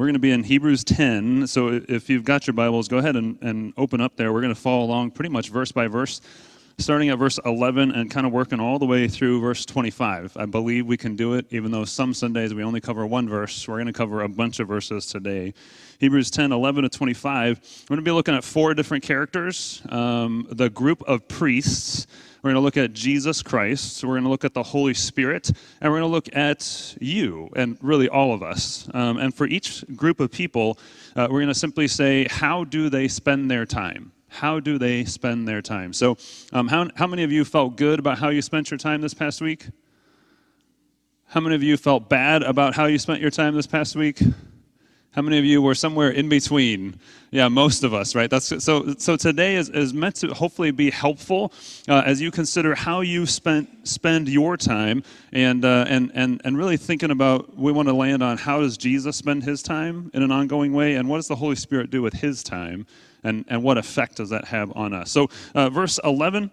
We're going to be in Hebrews 10. So if you've got your Bibles, go ahead and, and open up there. We're going to follow along pretty much verse by verse, starting at verse 11 and kind of working all the way through verse 25. I believe we can do it, even though some Sundays we only cover one verse. We're going to cover a bunch of verses today. Hebrews 10, 11 to 25. We're going to be looking at four different characters um, the group of priests we're going to look at Jesus Christ. We're going to look at the Holy Spirit. And we're going to look at you and really all of us. Um, and for each group of people, uh, we're going to simply say, how do they spend their time? How do they spend their time? So, um, how, how many of you felt good about how you spent your time this past week? How many of you felt bad about how you spent your time this past week? How many of you were somewhere in between? Yeah, most of us, right? That's so. So today is, is meant to hopefully be helpful uh, as you consider how you spent spend your time, and uh, and and and really thinking about. We want to land on how does Jesus spend his time in an ongoing way, and what does the Holy Spirit do with his time, and and what effect does that have on us? So, uh, verse eleven.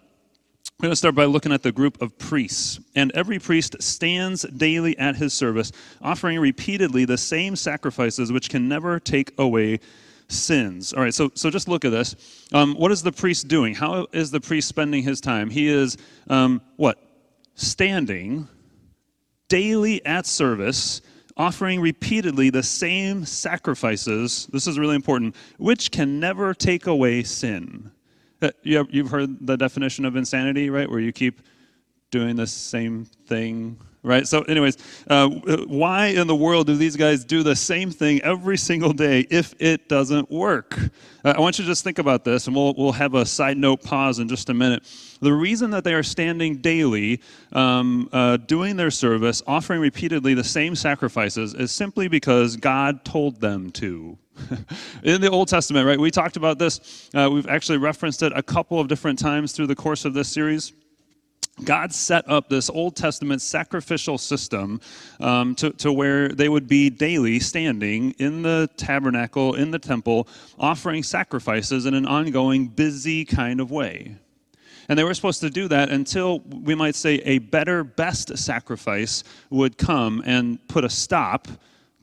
We're going to start by looking at the group of priests. And every priest stands daily at his service, offering repeatedly the same sacrifices which can never take away sins. All right, so, so just look at this. Um, what is the priest doing? How is the priest spending his time? He is, um, what? Standing daily at service, offering repeatedly the same sacrifices. This is really important, which can never take away sin. Uh, you've heard the definition of insanity, right? Where you keep doing the same thing, right? So, anyways, uh, why in the world do these guys do the same thing every single day if it doesn't work? Uh, I want you to just think about this, and we'll, we'll have a side note pause in just a minute. The reason that they are standing daily, um, uh, doing their service, offering repeatedly the same sacrifices, is simply because God told them to. in the Old Testament, right? We talked about this. Uh, we've actually referenced it a couple of different times through the course of this series. God set up this Old Testament sacrificial system um, to, to where they would be daily standing in the tabernacle, in the temple, offering sacrifices in an ongoing, busy kind of way. And they were supposed to do that until, we might say, a better, best sacrifice would come and put a stop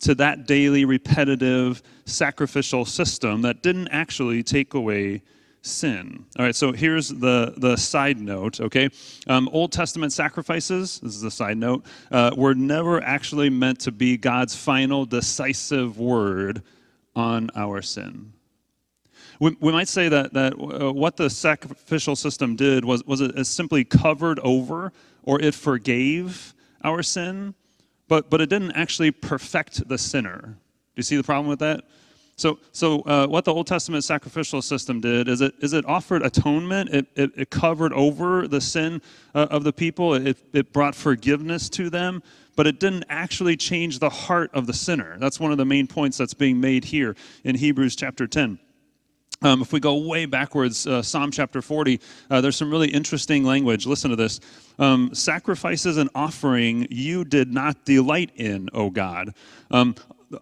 to that daily, repetitive, sacrificial system that didn't actually take away sin. All right, so here's the, the side note, okay? Um, Old Testament sacrifices, this is a side note, uh, were never actually meant to be God's final decisive word on our sin. We, we might say that, that uh, what the sacrificial system did was, was it, it simply covered over or it forgave our sin, but, but it didn't actually perfect the sinner. Do you see the problem with that? So, so uh, what the Old Testament sacrificial system did is it, is it offered atonement. It, it, it covered over the sin uh, of the people. It, it brought forgiveness to them, but it didn't actually change the heart of the sinner. That's one of the main points that's being made here in Hebrews chapter 10. Um, if we go way backwards, uh, Psalm chapter 40, uh, there's some really interesting language. Listen to this. Um, Sacrifices and offering you did not delight in, O God. Um,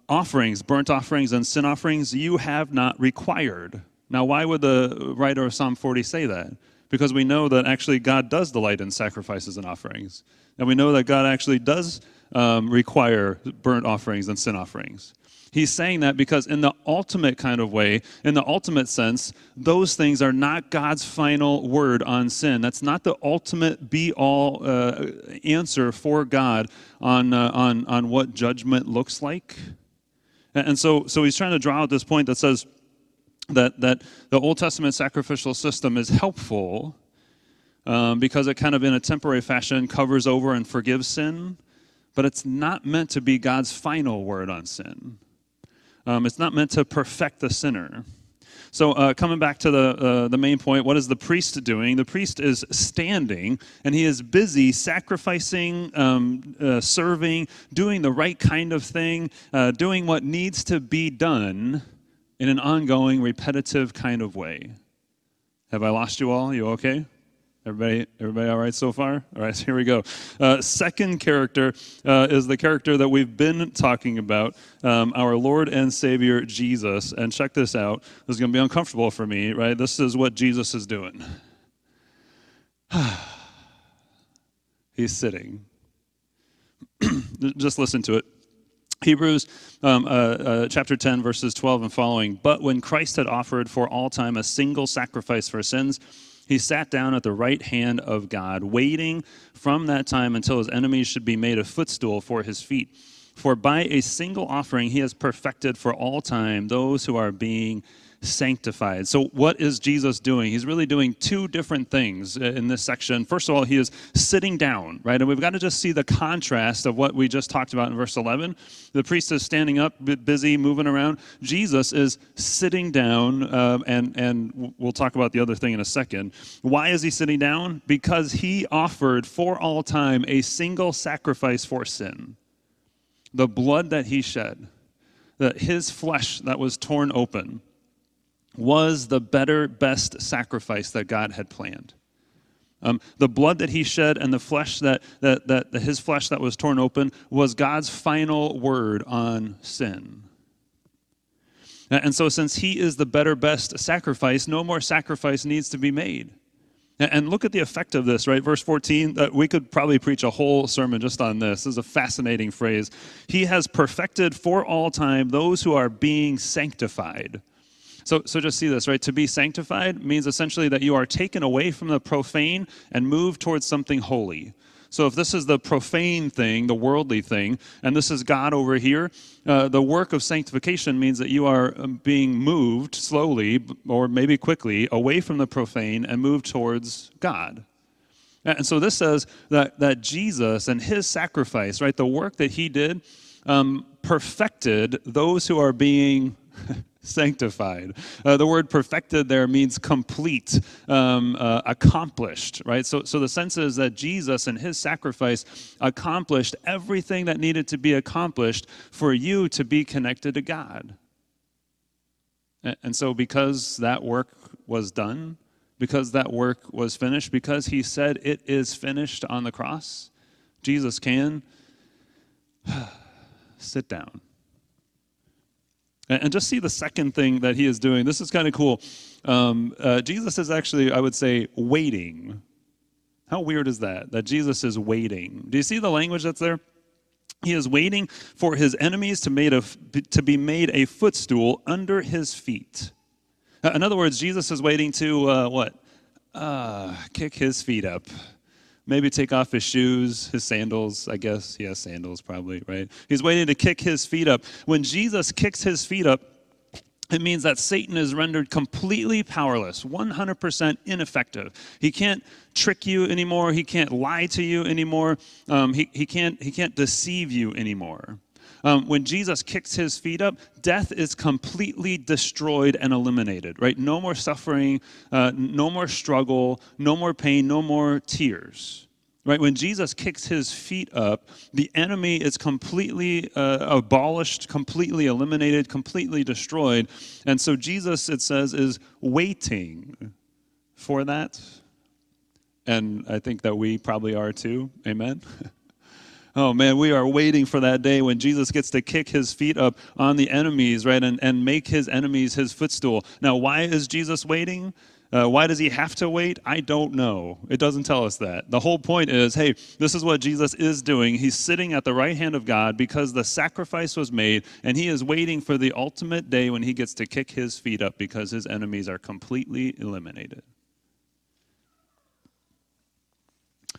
offerings, burnt offerings, and sin offerings you have not required. Now, why would the writer of Psalm 40 say that? Because we know that actually God does delight in sacrifices and offerings. And we know that God actually does um, require burnt offerings and sin offerings. He's saying that because, in the ultimate kind of way, in the ultimate sense, those things are not God's final word on sin. That's not the ultimate be all uh, answer for God on, uh, on, on what judgment looks like. And so, so he's trying to draw out this point that says that, that the Old Testament sacrificial system is helpful um, because it kind of, in a temporary fashion, covers over and forgives sin, but it's not meant to be God's final word on sin. Um, it's not meant to perfect the sinner. So, uh, coming back to the, uh, the main point, what is the priest doing? The priest is standing and he is busy sacrificing, um, uh, serving, doing the right kind of thing, uh, doing what needs to be done in an ongoing, repetitive kind of way. Have I lost you all? You okay? Everybody, everybody all right so far? All right, so here we go. Uh, second character uh, is the character that we've been talking about, um, our Lord and Savior Jesus. And check this out. This is going to be uncomfortable for me, right? This is what Jesus is doing. He's sitting. Just listen to it. Hebrews um, uh, uh, chapter 10, verses 12 and following. But when Christ had offered for all time a single sacrifice for sins, he sat down at the right hand of God, waiting from that time until his enemies should be made a footstool for his feet. For by a single offering he has perfected for all time those who are being sanctified. So, what is Jesus doing? He's really doing two different things in this section. First of all, he is sitting down, right? And we've got to just see the contrast of what we just talked about in verse 11. The priest is standing up, busy, moving around. Jesus is sitting down, um, and, and we'll talk about the other thing in a second. Why is he sitting down? Because he offered for all time a single sacrifice for sin. The blood that he shed, that his flesh that was torn open was the better, best sacrifice that God had planned. Um, the blood that he shed and the flesh that, that, that his flesh that was torn open was God's final word on sin. And so, since he is the better, best sacrifice, no more sacrifice needs to be made. And look at the effect of this, right? Verse 14, uh, we could probably preach a whole sermon just on this. This is a fascinating phrase. He has perfected for all time those who are being sanctified. So, so just see this, right? To be sanctified means essentially that you are taken away from the profane and moved towards something holy. So if this is the profane thing, the worldly thing, and this is God over here, uh, the work of sanctification means that you are um, being moved slowly or maybe quickly away from the profane and moved towards God. And so this says that, that Jesus and his sacrifice, right, the work that he did, um, perfected those who are being sanctified. Uh, the word perfected there means complete, um, uh, accomplished, right? So, so the sense is that Jesus and his sacrifice accomplished everything that needed to be accomplished for you to be connected to God. And, and so, because that work was done, because that work was finished, because he said it is finished on the cross, Jesus can sit down and just see the second thing that he is doing. This is kind of cool. Um, uh, Jesus is actually, I would say, waiting. How weird is that? That Jesus is waiting. Do you see the language that's there? He is waiting for his enemies to, made a, to be made a footstool under his feet. Uh, in other words, Jesus is waiting to uh, what? Uh, kick his feet up maybe take off his shoes, his sandals. I guess he has sandals, probably, right? He's waiting to kick his feet up. When Jesus kicks his feet up, it means that Satan is rendered completely powerless, 100% ineffective. He can't trick you anymore. He can't lie to you anymore. Um, he, he, can't, he can't deceive you anymore. Um, when Jesus kicks his feet up, death is completely destroyed and eliminated, right? No more suffering, uh, no more struggle, no more pain, no more tears. Right, when Jesus kicks his feet up, the enemy is completely uh, abolished, completely eliminated, completely destroyed. And so Jesus, it says, is waiting for that. And I think that we probably are too. Amen. Oh man, we are waiting for that day when Jesus gets to kick his feet up on the enemies, right, and, and make his enemies his footstool. Now, why is Jesus waiting? Uh, why does he have to wait? I don't know. It doesn't tell us that. The whole point is hey, this is what Jesus is doing. He's sitting at the right hand of God because the sacrifice was made, and he is waiting for the ultimate day when he gets to kick his feet up because his enemies are completely eliminated.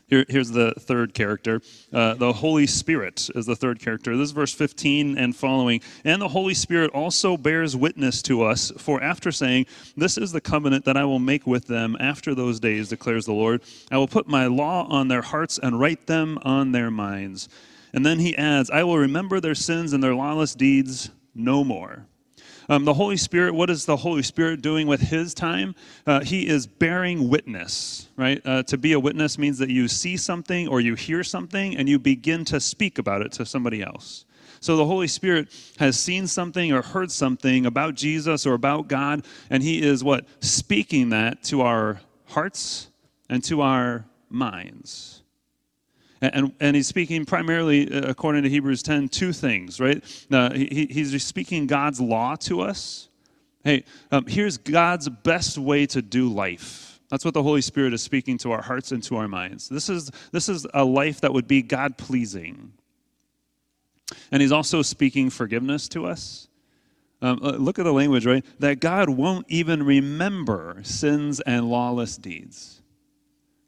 Here, here's the third character. Uh, the Holy Spirit is the third character. This is verse 15 and following. And the Holy Spirit also bears witness to us, for after saying, This is the covenant that I will make with them after those days, declares the Lord, I will put my law on their hearts and write them on their minds. And then he adds, I will remember their sins and their lawless deeds no more. Um, the Holy Spirit, what is the Holy Spirit doing with his time? Uh, he is bearing witness, right? Uh, to be a witness means that you see something or you hear something and you begin to speak about it to somebody else. So the Holy Spirit has seen something or heard something about Jesus or about God, and he is what? Speaking that to our hearts and to our minds. And, and he's speaking primarily, uh, according to Hebrews 10, two things, right? He, he's speaking God's law to us. Hey, um, here's God's best way to do life. That's what the Holy Spirit is speaking to our hearts and to our minds. This is, this is a life that would be God pleasing. And he's also speaking forgiveness to us. Um, uh, look at the language, right? That God won't even remember sins and lawless deeds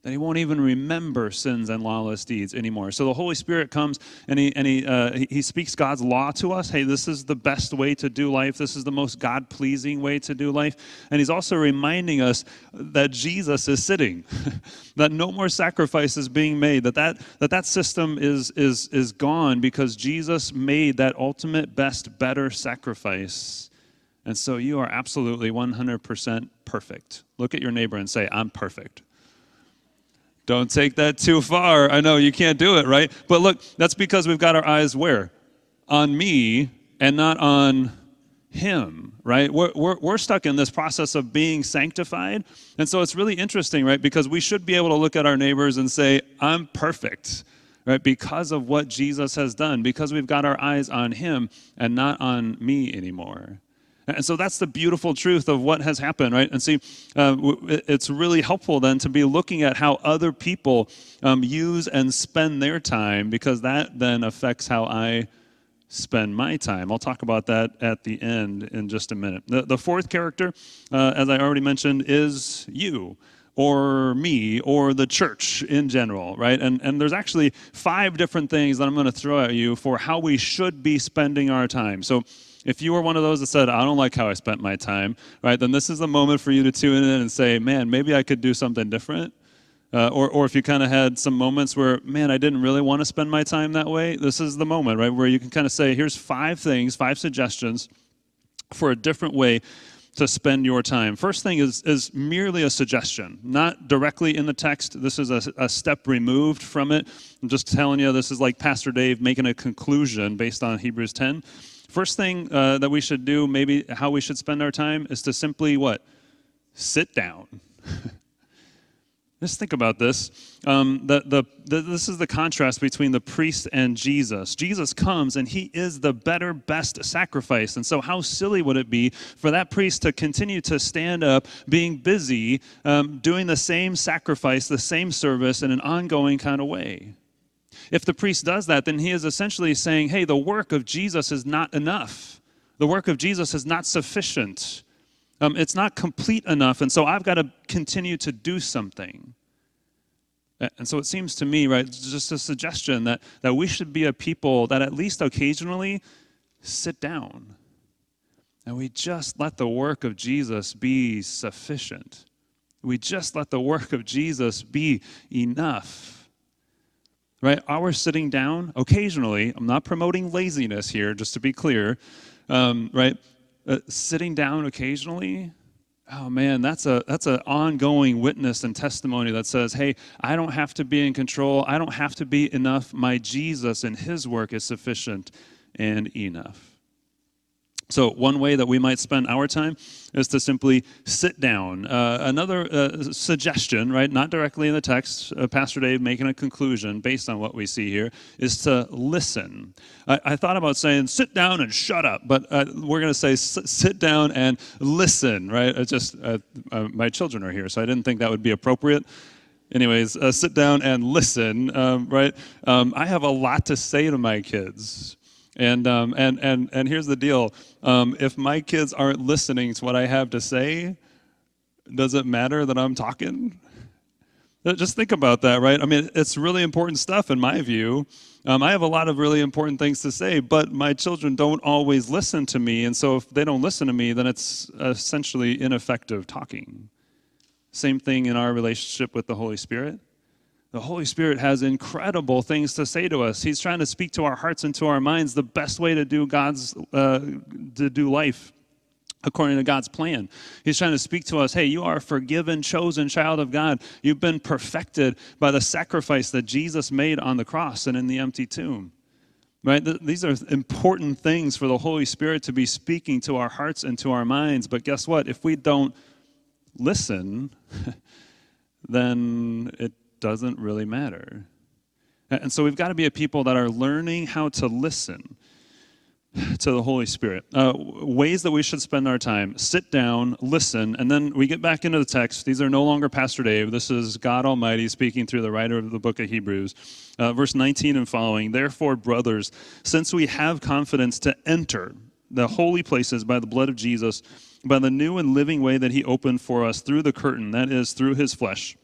that he won't even remember sins and lawless deeds anymore. So the Holy Spirit comes and he and he uh, he speaks God's law to us. Hey, this is the best way to do life. This is the most God pleasing way to do life. And he's also reminding us that Jesus is sitting, that no more sacrifice is being made. That that that that system is is is gone because Jesus made that ultimate, best, better sacrifice. And so you are absolutely 100% perfect. Look at your neighbor and say, I'm perfect. Don't take that too far. I know you can't do it, right? But look, that's because we've got our eyes where? On me and not on him, right? We're, we're, we're stuck in this process of being sanctified. And so it's really interesting, right? Because we should be able to look at our neighbors and say, I'm perfect, right? Because of what Jesus has done, because we've got our eyes on him and not on me anymore. And so that's the beautiful truth of what has happened, right? And see, uh, it's really helpful then to be looking at how other people um, use and spend their time because that then affects how I spend my time. I'll talk about that at the end in just a minute. The, the fourth character, uh, as I already mentioned, is you or me or the church in general, right? And, and there's actually five different things that I'm going to throw at you for how we should be spending our time. So if you were one of those that said, I don't like how I spent my time, right, then this is the moment for you to tune in and say, man, maybe I could do something different. Uh, or, or if you kind of had some moments where, man, I didn't really want to spend my time that way, this is the moment, right, where you can kind of say, here's five things, five suggestions for a different way to spend your time. First thing is, is merely a suggestion, not directly in the text. This is a, a step removed from it. I'm just telling you, this is like Pastor Dave making a conclusion based on Hebrews 10. First thing uh, that we should do, maybe how we should spend our time, is to simply what? Sit down. Just think about this. Um, the, the, the, this is the contrast between the priest and Jesus. Jesus comes and he is the better, best sacrifice. And so, how silly would it be for that priest to continue to stand up, being busy, um, doing the same sacrifice, the same service in an ongoing kind of way? If the priest does that, then he is essentially saying, hey, the work of Jesus is not enough. The work of Jesus is not sufficient. Um, it's not complete enough, and so I've got to continue to do something. And so it seems to me, right, just a suggestion that, that we should be a people that at least occasionally sit down and we just let the work of Jesus be sufficient. We just let the work of Jesus be enough right? Our sitting down occasionally, I'm not promoting laziness here, just to be clear, um, right? Uh, sitting down occasionally, oh man, that's a that's an ongoing witness and testimony that says, hey, I don't have to be in control. I don't have to be enough. My Jesus and His work is sufficient and enough. So, one way that we might spend our time is to simply sit down. Uh, another uh, suggestion, right, not directly in the text, uh, Pastor Dave making a conclusion based on what we see here, is to listen. I, I thought about saying sit down and shut up, but uh, we're going to say sit down and listen, right? It's just uh, uh, my children are here, so I didn't think that would be appropriate anyways, uh, sit down and listen, um, right? Um, I have a lot to say to my kids. And, um, and, and, and here's the deal um, if my kids aren't listening to what I have to say, does it matter that I'm talking? Just think about that, right? I mean, it's really important stuff in my view. Um, I have a lot of really important things to say, but my children don't always listen to me. And so if they don't listen to me, then it's essentially ineffective talking. Same thing in our relationship with the Holy Spirit. The Holy Spirit has incredible things to say to us. He's trying to speak to our hearts and to our minds the best way to do God's uh, to do life according to God's plan. He's trying to speak to us, hey, you are a forgiven, chosen child of God. You've been perfected by the sacrifice that Jesus made on the cross and in the empty tomb. Right? These are important things for the Holy Spirit to be speaking to our hearts and to our minds. But guess what? If we don't listen, then it doesn't really matter. And so we've got to be a people that are learning how to listen. to the Holy Spirit. Uh, ways that we should spend our time sit down, listen, and then we get back into the text. These are no longer Pastor Dave. This is God Almighty speaking through the writer of the book of Hebrews. Uh, verse 19 and following Therefore, brothers, since we have confidence to enter the holy places by the blood of Jesus, by the new and living way that he opened for us through the curtain, that is, through his flesh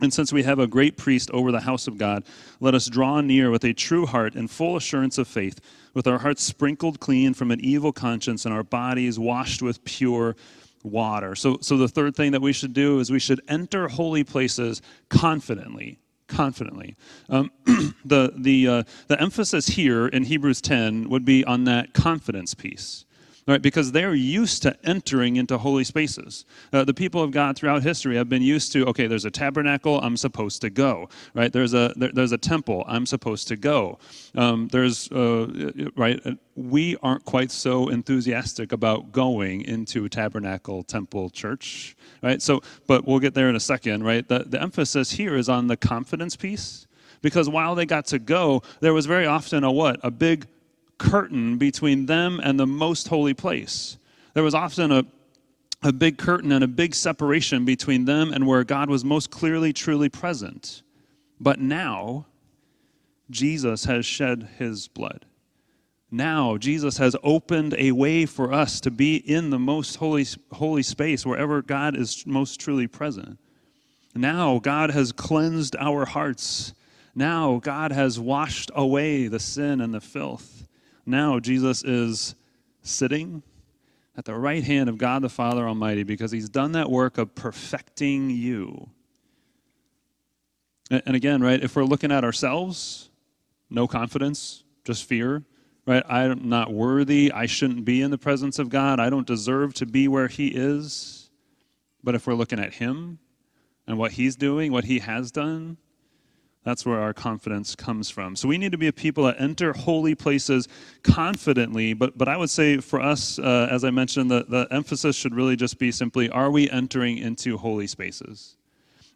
and since we have a great priest over the house of God, let us draw near with a true heart and full assurance of faith, with our hearts sprinkled clean from an evil conscience and our bodies washed with pure water. So, so the third thing that we should do is we should enter holy places confidently. Confidently. Um, the, the, uh, the emphasis here in Hebrews 10 would be on that confidence piece right? Because they're used to entering into holy spaces. Uh, the people of God throughout history have been used to, okay, there's a tabernacle, I'm supposed to go, right? There's a there, there's a temple, I'm supposed to go. Um, there's uh, right. Uh, we aren't quite so enthusiastic about going into a tabernacle, temple, church, right? So, but we'll get there in a second, right? The the emphasis here is on the confidence piece because while they got to go, there was very often a what? A big curtain between them and the most holy place. There was often a, a big curtain and a big separation between them and where God was most clearly, truly present. But now, Jesus has shed his blood. Now, Jesus has opened a way for us to be in the most holy, holy space, wherever God is most truly present. Now, God has cleansed our hearts. Now, God has washed away the sin and the filth. Now Jesus is sitting at the right hand of God the Father Almighty because he's done that work of perfecting you. And again, right, if we're looking at ourselves, no confidence, just fear, right? I'm not worthy. I shouldn't be in the presence of God. I don't deserve to be where he is. But if we're looking at him and what he's doing, what he has done, that's where our confidence comes from. So we need to be a people that enter holy places confidently. But, but I would say for us, uh, as I mentioned, the, the emphasis should really just be simply are we entering into holy spaces?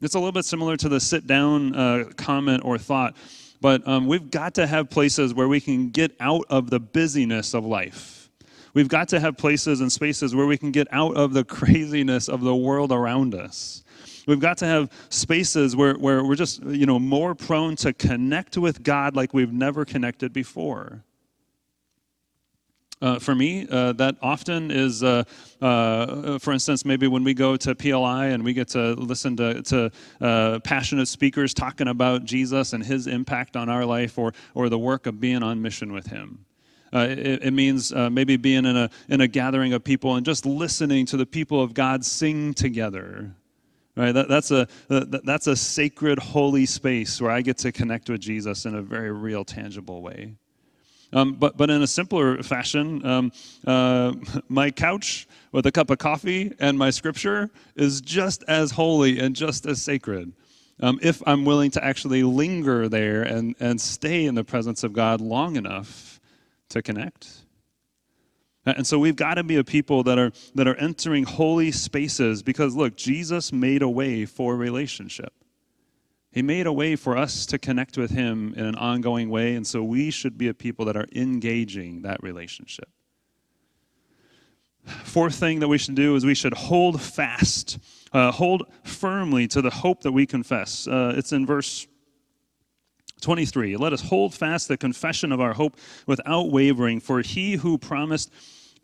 It's a little bit similar to the sit down uh, comment or thought, but um, we've got to have places where we can get out of the busyness of life. We've got to have places and spaces where we can get out of the craziness of the world around us. We've got to have spaces where, where we're just, you know, more prone to connect with God like we've never connected before. Uh, for me, uh, that often is, uh, uh for instance, maybe when we go to PLI and we get to listen to, to uh, passionate speakers talking about Jesus and his impact on our life or, or the work of being on mission with him. Uh, it, it, means maybe being in a, in a gathering of people and just listening to the people of God sing together. Right? That, that's, a, that, that's a sacred, holy space where I get to connect with Jesus in a very real, tangible way. Um, but, but in a simpler fashion, um, uh, my couch with a cup of coffee and my scripture is just as holy and just as sacred. Um, if I'm willing to actually linger there and, and stay in the presence of God long enough to connect. And so we've got to be a people that are that are entering holy spaces because look, Jesus made a way for relationship. He made a way for us to connect with him in an ongoing way, and so we should be a people that are engaging that relationship. Fourth thing that we should do is we should hold fast, uh, hold firmly to the hope that we confess. Uh, it's in verse 23. Let us hold fast the confession of our hope without wavering, for he who promised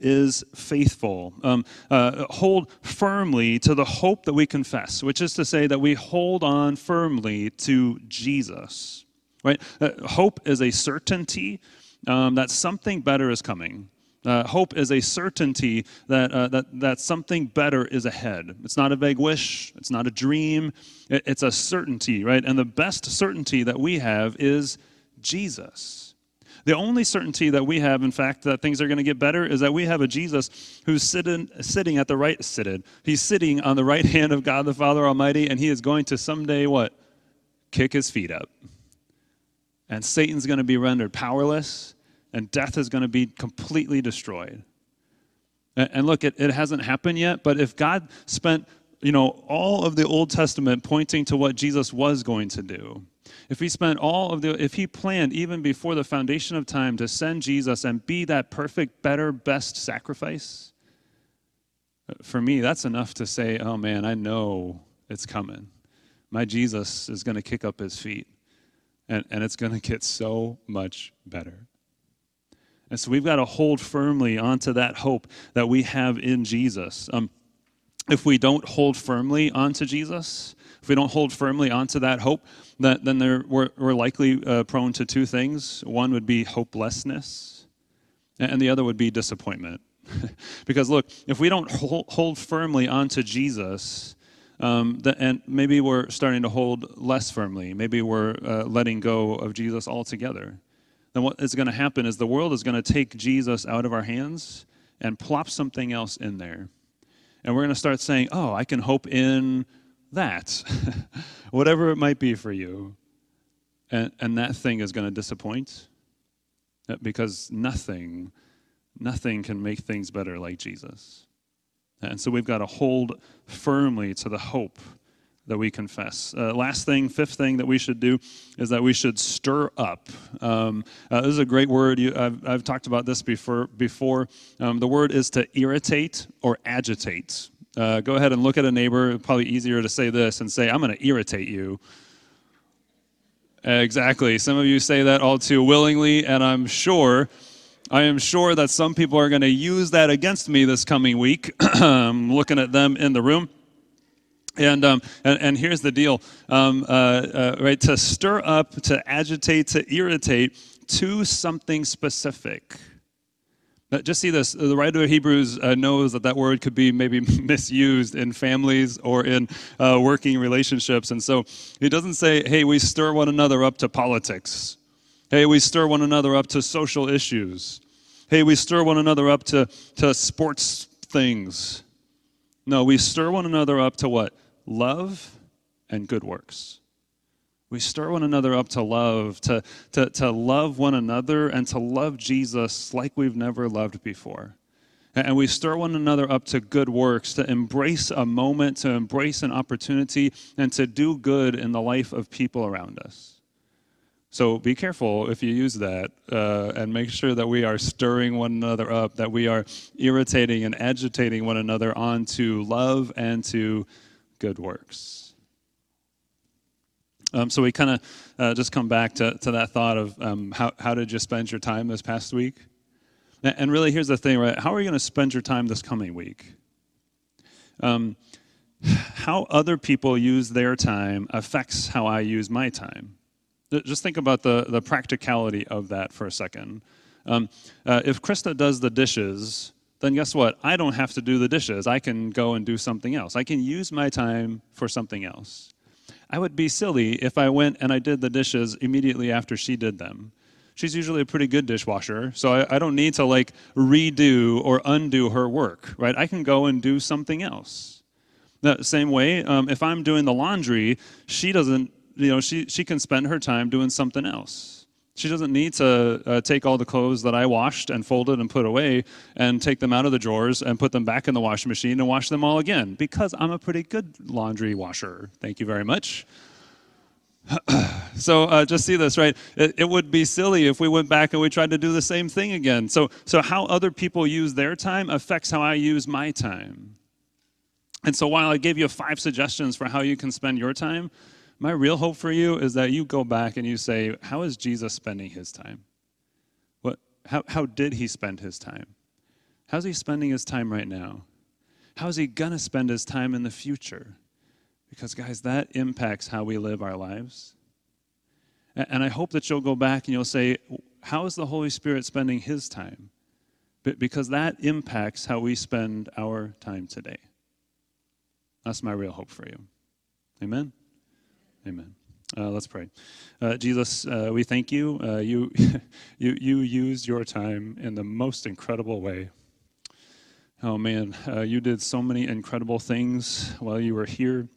is faithful. Um, uh, hold firmly to the hope that we confess, which is to say that we hold on firmly to Jesus. Right? Uh, hope is a certainty um, that something better is coming. Uh, hope is a certainty that, uh, that, that something better is ahead. It's not a vague wish, it's not a dream, it, it's a certainty, right? And the best certainty that we have is Jesus. The only certainty that we have, in fact, that things are going to get better is that we have a Jesus who's sitting, sitting at the right, seated. He's sitting on the right hand of God the Father Almighty, and he is going to someday what? Kick his feet up. And Satan's going to be rendered powerless, and death is going to be completely destroyed. And look, it, it hasn't happened yet, but if God spent you know, all of the Old Testament pointing to what Jesus was going to do, If he spent all of the, if he planned even before the foundation of time to send Jesus and be that perfect, better, best sacrifice, for me, that's enough to say, oh man, I know it's coming. My Jesus is going to kick up his feet, and, and it's going to get so much better. And so we've got to hold firmly onto that hope that we have in Jesus. Um, if we don't hold firmly onto Jesus, if we don't hold firmly onto that hope, that, then there, we're, we're likely uh, prone to two things. One would be hopelessness, and the other would be disappointment. because look, if we don't hold, hold firmly onto Jesus, um, the, and maybe we're starting to hold less firmly. Maybe we're uh, letting go of Jesus altogether. Then what is going to happen is the world is going to take Jesus out of our hands and plop something else in there. And we're going to start saying, oh, I can hope in that, whatever it might be for you. And, and that thing is going to disappoint uh, because nothing, nothing can make things better like Jesus. And so we've got to hold firmly to the hope that we confess. Uh, last thing, fifth thing that we should do is that we should stir up. Um, uh, this is a great word. You, I've, I've, talked about this before. before. Um, the word is to irritate or agitate. Uh, go ahead and look at a neighbor. Probably easier to say this and say, I'm going to irritate you. Exactly. Some of you say that all too willingly, and I'm sure, I am sure that some people are going to use that against me this coming week. Looking at them in the room. And, um, and, and, here's the deal, um, uh, uh, right? To stir up, to agitate, to irritate to something specific. Just see this. The writer of Hebrews uh, knows that that word could be maybe misused in families or in uh, working relationships. And so he doesn't say, hey, we stir one another up to politics. Hey, we stir one another up to social issues. Hey, we stir one another up to, to sports things. No, we stir one another up to what? Love and good works. We stir one another up to love, to, to, to love one another and to love Jesus like we've never loved before. And we stir one another up to good works, to embrace a moment, to embrace an opportunity, and to do good in the life of people around us. So be careful if you use that uh, and make sure that we are stirring one another up, that we are irritating and agitating one another onto love and to good works. Um, so we kind of uh, just come back to, to that thought of um, how, how did you spend your time this past week? And really, here's the thing, right? How are you going to spend your time this coming week? Um, how other people use their time affects how I use my time. Just think about the, the practicality of that for a second. Um, uh, if Krista does the dishes, then guess what? I don't have to do the dishes. I can go and do something else. I can use my time for something else. I would be silly if I went and I did the dishes immediately after she did them. She's usually a pretty good dishwasher, so I, I don't need to like redo or undo her work, right? I can go and do something else. The same way, um, if I'm doing the laundry, she doesn't, you know, she, she can spend her time doing something else. She doesn't need to uh, take all the clothes that I washed and folded and put away and take them out of the drawers and put them back in the washing machine and wash them all again because I'm a pretty good laundry washer. Thank you very much. so uh, just see this, right? It, it, would be silly if we went back and we tried to do the same thing again. So, so how other people use their time affects how I use my time. And so while I gave you five suggestions for how you can spend your time, my real hope for you is that you go back and you say, How is Jesus spending his time? What, how, how did he spend his time? How's he spending his time right now? How's he going to spend his time in the future? Because, guys, that impacts how we live our lives. And I hope that you'll go back and you'll say, How is the Holy Spirit spending his time? Because that impacts how we spend our time today. That's my real hope for you. Amen. Amen. Uh, let's pray. Uh, Jesus, uh, we thank you. Uh, you, you, you used your time in the most incredible way. Oh man, uh, you did so many incredible things while you were here.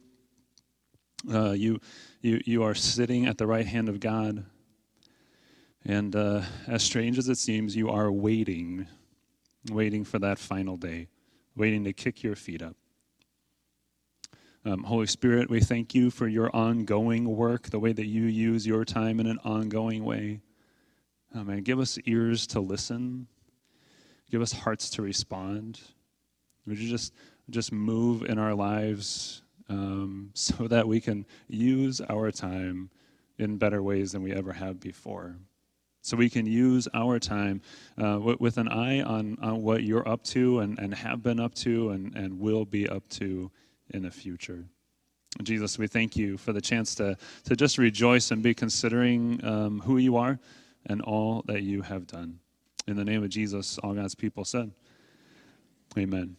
Uh, you, you, you are sitting at the right hand of God. And as strange as it seems, you are waiting, waiting for that final day, waiting to kick your feet up. Um, Holy Spirit, we thank you for your ongoing work, the way that you use your time in an ongoing way. Oh, man, give us ears to listen. Give us hearts to respond. Would you just just move in our lives um, so that we can use our time in better ways than we ever have before? So we can use our time uh, with an eye on, on what you're up to and, and have been up to and, and will be up to in the future. Jesus, we thank you for the chance to, to just rejoice and be considering um, who you are and all that you have done. In the name of Jesus, all God's people said, Amen.